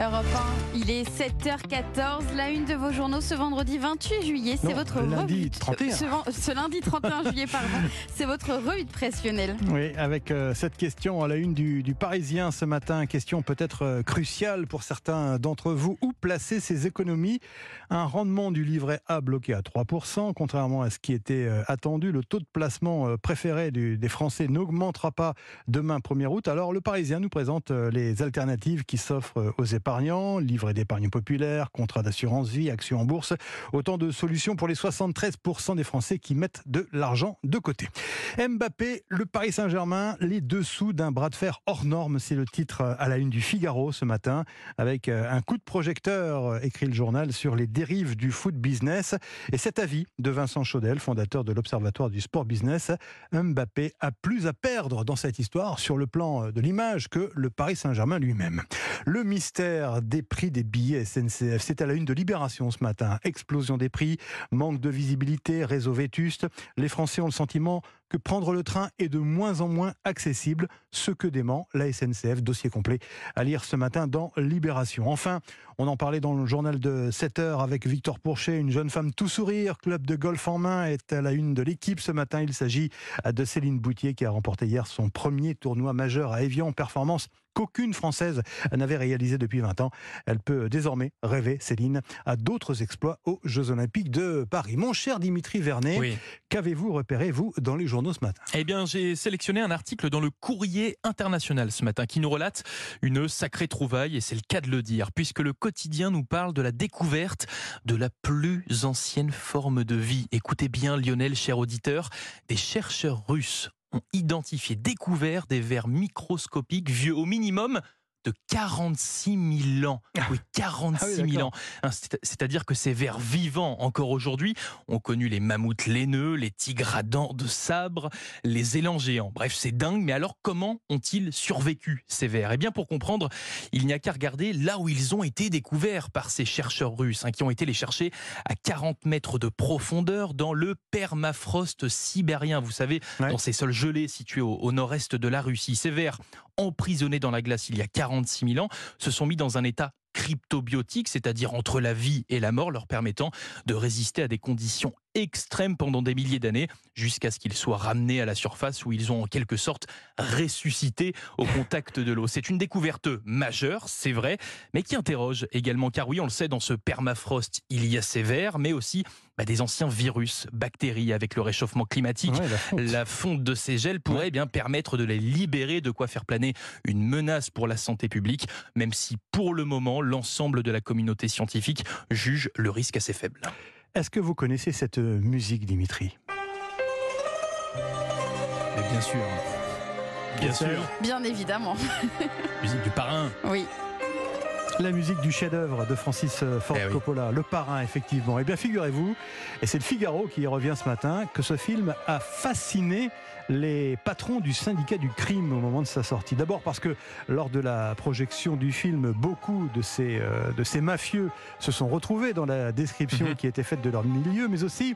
Europe 1, il est 7h14, la une de vos journaux ce vendredi 28 juillet, c'est votre lundi revue- 31. Ce, ce lundi 31 juillet, pardon, c'est votre revue de presse Lionel. Oui, avec euh, cette question à la une du, du Parisien ce matin, question peut-être euh, cruciale pour certains d'entre vous. Où placer ses économies? Un rendement du livret A bloqué à 3%, contrairement à ce qui était euh, attendu. Le taux de placement préféré du- des Français n'augmentera pas demain 1er août. Alors le Parisien nous présente les alternatives qui s'offrent aux épargnants. Livret d'épargne populaire, contrat d'assurance vie, actions en bourse. Autant de solutions pour les 73% des Français qui mettent de l'argent de côté. Mbappé, le Paris Saint-Germain, les dessous d'un bras de fer hors norme, c'est le titre à la une du Figaro ce matin, avec euh, un coup de projecteur, euh, écrit le journal, sur les dérives du foot business. Et cet avis de Vincent Chaudel, fondateur de l'Observatoire du sport business, Mbappé a plus à perdre dans cette histoire sur le plan euh, de l'image que le Paris Saint-Germain lui-même. Le mystère des prix des billets SNCF, c'est à la une de Libération ce matin. Explosion des prix, manque de visibilité, réseau vétuste. Les Français ont le sentiment que prendre le train est de moins en moins accessible, ce que dément la SNCF. Dossier complet à lire ce matin dans Libération. Enfin, on en parlait dans le journal de 7 heures avec Victor Pourchet, une jeune femme tout sourire, club de golf en main, est à la une de l'équipe ce matin. Il s'agit de Céline Boutier qui a remporté hier son premier tournoi majeur à Evian, performance qu'aucune Française n'avait réalisé depuis 20 ans. Elle peut désormais rêver, Céline, à d'autres exploits aux Jeux Olympiques de Paris. Mon cher Dimitri Vernet, Oui. qu'avez-vous repéré, vous, dans les journaux? Eh bien, j'ai sélectionné un article dans le Courrier international ce matin qui nous relate une sacrée trouvaille, et c'est le cas de le dire, puisque le quotidien nous parle de la découverte de la plus ancienne forme de vie. Écoutez bien, Lionel, cher auditeur, des chercheurs russes ont identifié, découvert des vers microscopiques vieux au minimum de 46 000 ans. Oui, 46 Ah oui, 000 d'accord. ans. C'est- C'est-à-dire que ces vers vivants encore aujourd'hui ont connu les mammouths laineux, les tigres à dents de sabre, les élans géants. Bref, c'est dingue, mais alors comment ont-ils survécu ces vers? Eh bien, pour comprendre, il n'y a qu'à regarder là où ils ont été découverts par ces chercheurs russes, hein, qui ont été les chercher à 40 mètres de profondeur dans le permafrost sibérien. Vous savez, Ouais. dans ces sols gelés situés au, au nord-est de la Russie. Ces vers, emprisonnés dans la glace il y a 46 000 ans, se sont mis dans un état cryptobiotique, c'est-à-dire entre la vie et la mort, leur permettant de résister à des conditions extrêmes pendant des milliers d'années, jusqu'à ce qu'ils soient ramenés à la surface où ils ont en quelque sorte ressuscité au contact de l'eau. C'est une découverte majeure, c'est vrai, mais qui interroge également, car oui, on le sait, dans ce permafrost, il y a ces vers, mais aussi bah, des anciens virus, bactéries, avec le réchauffement climatique. Ouais, la fonte. La fonte de ces gels pourrait eh bien permettre de les libérer, de quoi faire planer une menace pour la santé publique, même si pour le moment l'ensemble de la communauté scientifique juge le risque assez faible. Est-ce que vous connaissez cette euh, musique, Dimitri? Mais bien sûr, bien sûr. sûr, Bien évidemment, musique du parrain. oui. La musique du chef-d'œuvre de Francis euh, Ford Eh oui. Coppola, Le Parrain, effectivement. Eh bien, figurez-vous, et c'est le Figaro qui y revient ce matin, que ce film a fasciné les patrons du syndicat du crime au moment de sa sortie. D'abord parce que lors de la projection du film, beaucoup de ces, euh, de ces mafieux se sont retrouvés dans la description Mhm. qui était faite de leur milieu, mais aussi,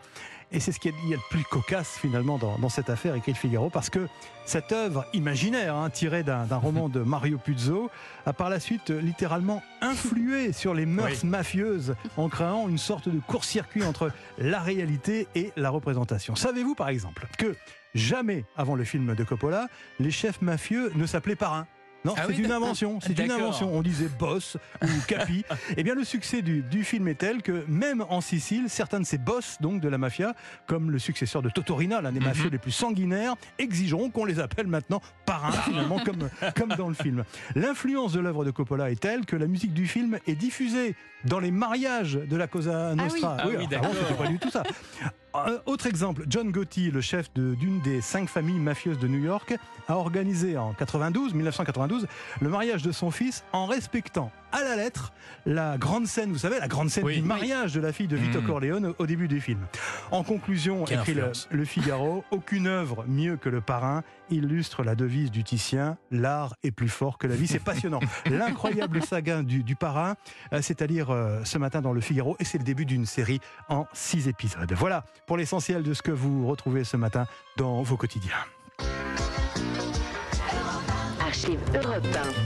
et c'est ce qu'il y a de plus cocasse finalement dans, dans cette affaire, écrit le Figaro, parce que cette œuvre imaginaire, hein, tirée d'un roman de Mario Puzo, a par la suite euh, littéralement influé sur les mœurs Oui. mafieuses en créant une sorte de court-circuit entre la réalité et la représentation. Savez-vous par exemple que jamais avant le film de Coppola, les chefs mafieux ne s'appelaient parrains? Non, Ah c'est oui, une d'accord. invention. C'est une D'accord. invention. On disait boss ou capi. Eh bien, le succès du, du film est tel que même en Sicile, certains de ces boss donc de la mafia, comme le successeur de Totorina, l'un des Mhm. mafieux les plus sanguinaires, exigeront qu'on les appelle maintenant parrains, finalement, comme, comme dans le film. L'influence de l'œuvre de Coppola est telle que la musique du film est diffusée dans les mariages de la Cosa Nostra. Ah oui, alors, d'accord. avant, c'était pas du tout ça. Euh, autre exemple, John Gotti, le chef d'une des cinq familles mafieuses de New York, a organisé en 92, 1992 le mariage de son fils en respectant à la lettre la grande scène, vous savez, la grande scène Oui. du mariage de la fille de Vito Mm. Corleone au, début du film. En conclusion, Quelle écrit le, Figaro, aucune œuvre mieux que le parrain illustre la devise du Titien, l'art est plus fort que la vie. C'est passionnant. L'incroyable saga du, du parrain, euh, c'est à lire euh, ce matin dans le Figaro et c'est le début d'une série en six épisodes. Voilà pour l'essentiel de ce que vous retrouvez ce matin dans vos quotidiens. Archive Europe 1.